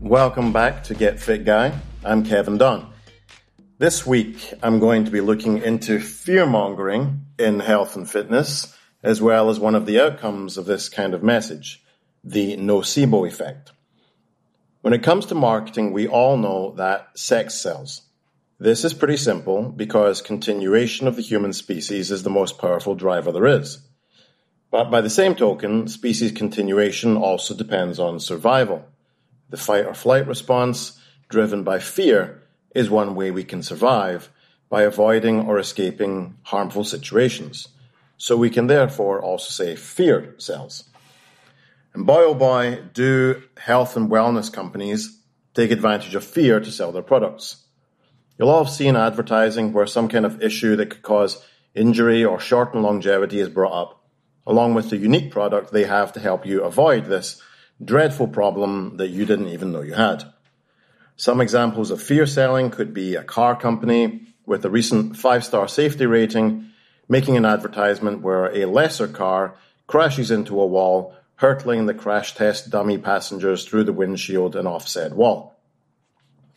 Welcome back to Get Fit Guy. I'm Kevin Don. This week, I'm going to be looking into fear mongering in health and fitness, as well as one of the outcomes of this kind of message the nocebo effect. When it comes to marketing, we all know that sex sells. This is pretty simple because continuation of the human species is the most powerful driver there is. But by the same token, species continuation also depends on survival. The fight or flight response, driven by fear, is one way we can survive by avoiding or escaping harmful situations. So we can therefore also say fear sells. And boy oh boy, do health and wellness companies take advantage of fear to sell their products. You'll all have seen advertising where some kind of issue that could cause injury or shorten longevity is brought up, along with the unique product they have to help you avoid this dreadful problem that you didn't even know you had. Some examples of fear selling could be a car company with a recent five star safety rating making an advertisement where a lesser car crashes into a wall, hurtling the crash test dummy passengers through the windshield and off said wall.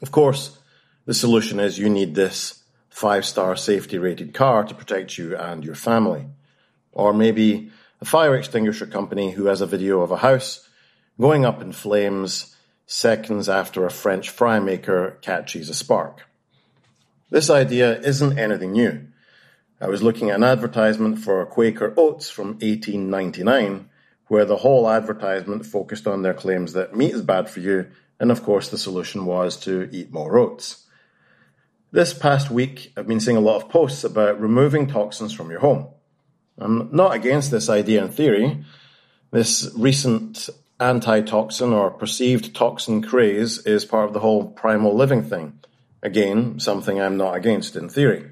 Of course, the solution is you need this five star safety rated car to protect you and your family. Or maybe a fire extinguisher company who has a video of a house going up in flames seconds after a French fry maker catches a spark. This idea isn't anything new. I was looking at an advertisement for Quaker Oats from 1899, where the whole advertisement focused on their claims that meat is bad for you, and of course the solution was to eat more oats. This past week, I've been seeing a lot of posts about removing toxins from your home. I'm not against this idea in theory. This recent antitoxin or perceived toxin craze is part of the whole primal living thing. Again, something I'm not against in theory.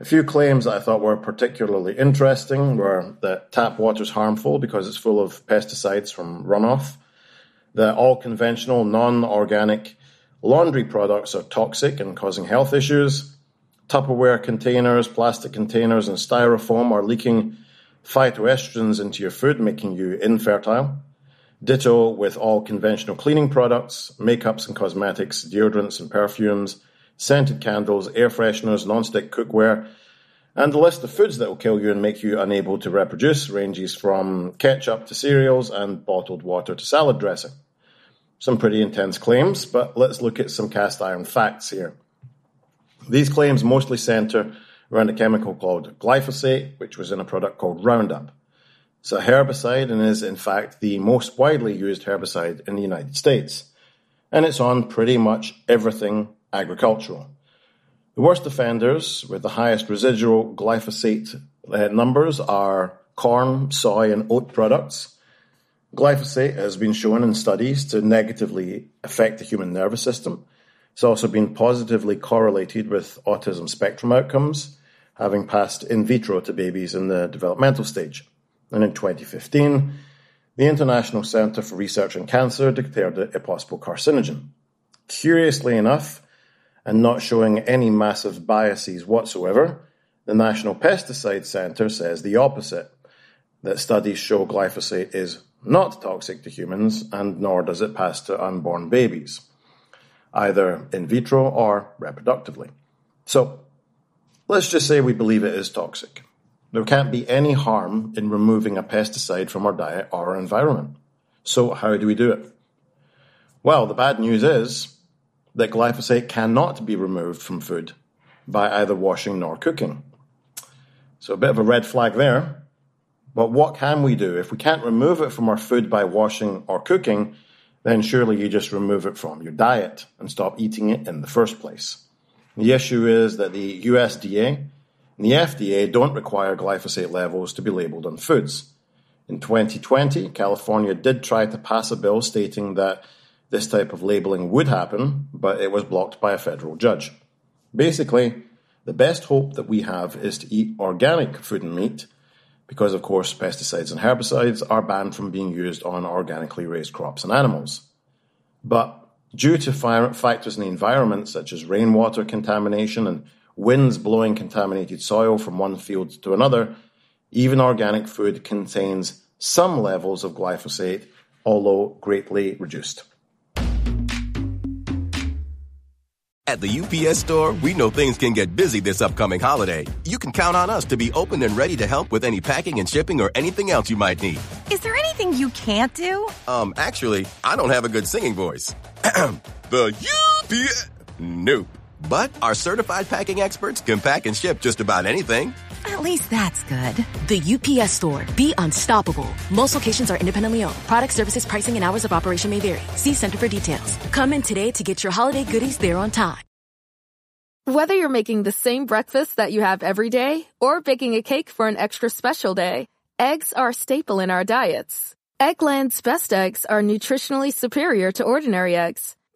A few claims that I thought were particularly interesting were that tap water is harmful because it's full of pesticides from runoff, that all conventional, non organic laundry products are toxic and causing health issues, Tupperware containers, plastic containers, and styrofoam are leaking phytoestrogens into your food, making you infertile. Ditto with all conventional cleaning products, makeups and cosmetics, deodorants and perfumes, scented candles, air fresheners, non-stick cookware, and the list of foods that will kill you and make you unable to reproduce ranges from ketchup to cereals and bottled water to salad dressing. Some pretty intense claims, but let's look at some cast iron facts here. These claims mostly center around a chemical called glyphosate, which was in a product called Roundup. It's a herbicide and is, in fact, the most widely used herbicide in the United States. And it's on pretty much everything agricultural. The worst offenders with the highest residual glyphosate uh, numbers are corn, soy, and oat products. Glyphosate has been shown in studies to negatively affect the human nervous system. It's also been positively correlated with autism spectrum outcomes, having passed in vitro to babies in the developmental stage. And in 2015, the International Centre for Research on Cancer declared it a possible carcinogen. Curiously enough, and not showing any massive biases whatsoever, the National Pesticide Centre says the opposite that studies show glyphosate is not toxic to humans and nor does it pass to unborn babies, either in vitro or reproductively. So, let's just say we believe it is toxic. There can't be any harm in removing a pesticide from our diet or our environment. So, how do we do it? Well, the bad news is that glyphosate cannot be removed from food by either washing nor cooking. So, a bit of a red flag there. But what can we do? If we can't remove it from our food by washing or cooking, then surely you just remove it from your diet and stop eating it in the first place. The issue is that the USDA the FDA don't require glyphosate levels to be labeled on foods. In 2020, California did try to pass a bill stating that this type of labeling would happen, but it was blocked by a federal judge. Basically, the best hope that we have is to eat organic food and meat because, of course, pesticides and herbicides are banned from being used on organically raised crops and animals. But due to factors in the environment, such as rainwater contamination and winds blowing contaminated soil from one field to another, even organic food contains some levels of glyphosate, although greatly reduced. At the UPS store, we know things can get busy this upcoming holiday. You can count on us to be open and ready to help with any packing and shipping or anything else you might need. Is there anything you can't do? Um, actually, I don't have a good singing voice. the UPS. Nope. But our certified packing experts can pack and ship just about anything. At least that's good. The UPS store. Be unstoppable. Most locations are independently owned. Product services, pricing, and hours of operation may vary. See Center for details. Come in today to get your holiday goodies there on time. Whether you're making the same breakfast that you have every day or baking a cake for an extra special day, eggs are a staple in our diets. Eggland's best eggs are nutritionally superior to ordinary eggs,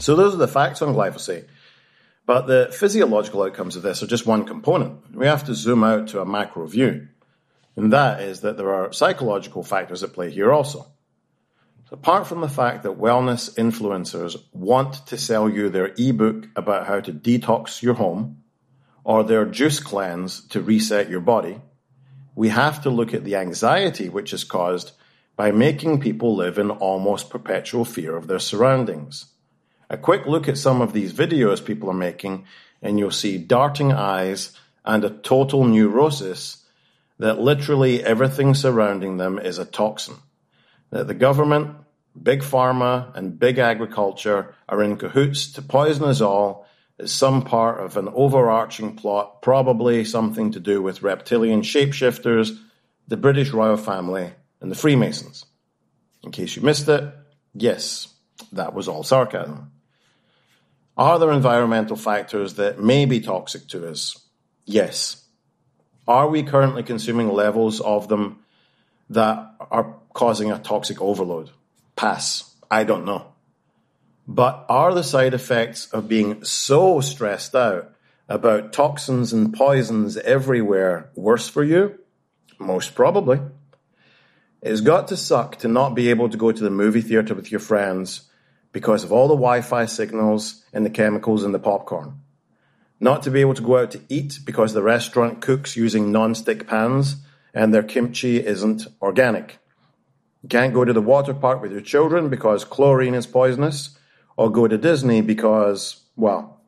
So those are the facts on glyphosate. But the physiological outcomes of this are just one component. We have to zoom out to a macro view. And that is that there are psychological factors at play here also. So apart from the fact that wellness influencers want to sell you their ebook about how to detox your home or their juice cleanse to reset your body, we have to look at the anxiety which is caused by making people live in almost perpetual fear of their surroundings. A quick look at some of these videos people are making, and you'll see darting eyes and a total neurosis that literally everything surrounding them is a toxin. That the government, big pharma, and big agriculture are in cahoots to poison us all is some part of an overarching plot, probably something to do with reptilian shapeshifters, the British royal family, and the Freemasons. In case you missed it, yes, that was all sarcasm. Are there environmental factors that may be toxic to us? Yes. Are we currently consuming levels of them that are causing a toxic overload? Pass. I don't know. But are the side effects of being so stressed out about toxins and poisons everywhere worse for you? Most probably. It's got to suck to not be able to go to the movie theater with your friends because of all the Wi Fi signals and the chemicals in the popcorn. Not to be able to go out to eat because the restaurant cooks using non-stick pans and their kimchi isn't organic. You can't go to the water park with your children because chlorine is poisonous, or go to Disney because, well,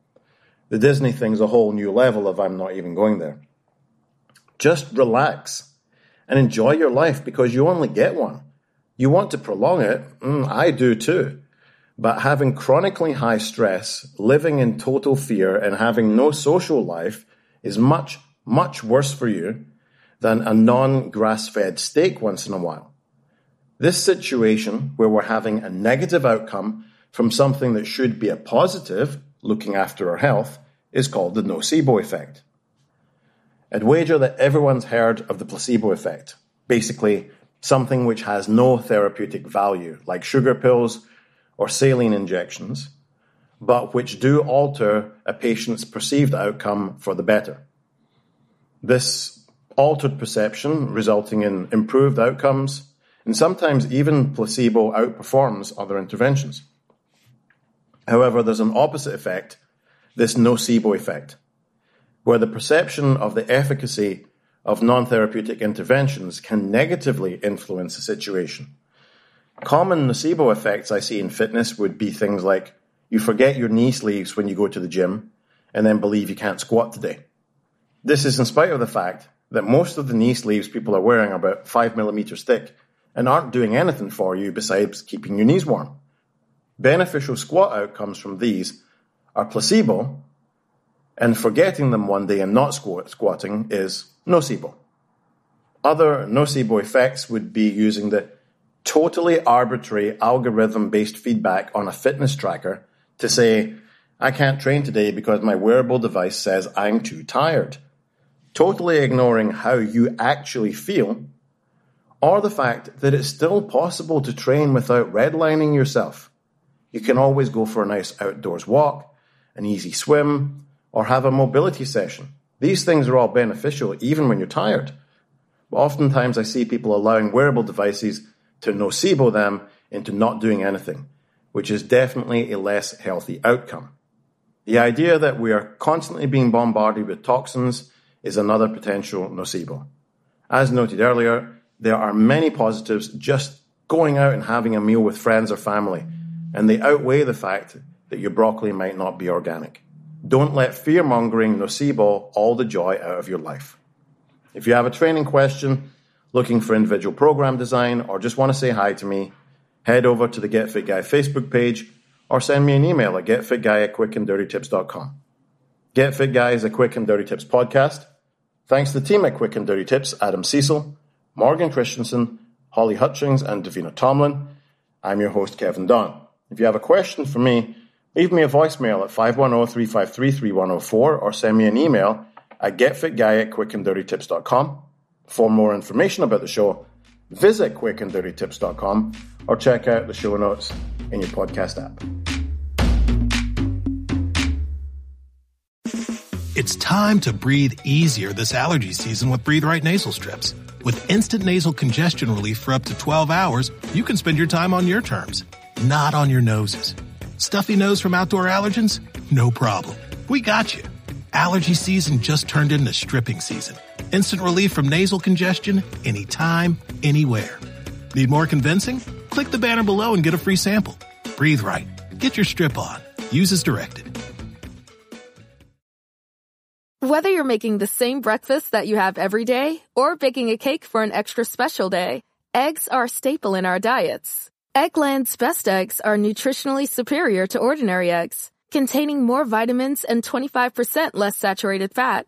the Disney thing's a whole new level of I'm not even going there. Just relax and enjoy your life because you only get one. You want to prolong it. Mm, I do too. But having chronically high stress, living in total fear, and having no social life is much, much worse for you than a non grass fed steak once in a while. This situation, where we're having a negative outcome from something that should be a positive, looking after our health, is called the nocebo effect. I'd wager that everyone's heard of the placebo effect. Basically, something which has no therapeutic value, like sugar pills or saline injections, but which do alter a patient's perceived outcome for the better. This altered perception resulting in improved outcomes, and sometimes even placebo outperforms other interventions. However, there's an opposite effect, this nocebo effect, where the perception of the efficacy of non therapeutic interventions can negatively influence a situation. Common nocebo effects I see in fitness would be things like you forget your knee sleeves when you go to the gym and then believe you can't squat today. This is in spite of the fact that most of the knee sleeves people are wearing are about 5 millimeters thick and aren't doing anything for you besides keeping your knees warm. Beneficial squat outcomes from these are placebo and forgetting them one day and not squat, squatting is nocebo. Other nocebo effects would be using the totally arbitrary algorithm based feedback on a fitness tracker to say, I can't train today because my wearable device says I'm too tired. Totally ignoring how you actually feel, or the fact that it's still possible to train without redlining yourself. You can always go for a nice outdoors walk, an easy swim, or have a mobility session. These things are all beneficial even when you're tired. But oftentimes I see people allowing wearable devices to nocebo them into not doing anything, which is definitely a less healthy outcome. The idea that we are constantly being bombarded with toxins is another potential nocebo. As noted earlier, there are many positives just going out and having a meal with friends or family, and they outweigh the fact that your broccoli might not be organic. Don't let fear mongering nocebo all the joy out of your life. If you have a training question, looking for individual program design, or just want to say hi to me, head over to the Get Fit Guy Facebook page or send me an email at getfitguy at quickanddirtytips.com. Get Fit Guy is a Quick and Dirty Tips podcast. Thanks to the team at Quick and Dirty Tips, Adam Cecil, Morgan Christensen, Holly Hutchings, and Davina Tomlin. I'm your host, Kevin Don. If you have a question for me, Leave me a voicemail at 510-353-3104 or send me an email at getfitguy at quickanddirtytips.com. For more information about the show, visit quickanddirtytips.com or check out the show notes in your podcast app. It's time to breathe easier this allergy season with Breathe Right nasal strips. With instant nasal congestion relief for up to 12 hours, you can spend your time on your terms, not on your noses. Stuffy nose from outdoor allergens? No problem. We got you. Allergy season just turned into stripping season. Instant relief from nasal congestion anytime, anywhere. Need more convincing? Click the banner below and get a free sample. Breathe right. Get your strip on. Use as directed. Whether you're making the same breakfast that you have every day or baking a cake for an extra special day, eggs are a staple in our diets. Eggland's best eggs are nutritionally superior to ordinary eggs, containing more vitamins and 25% less saturated fat.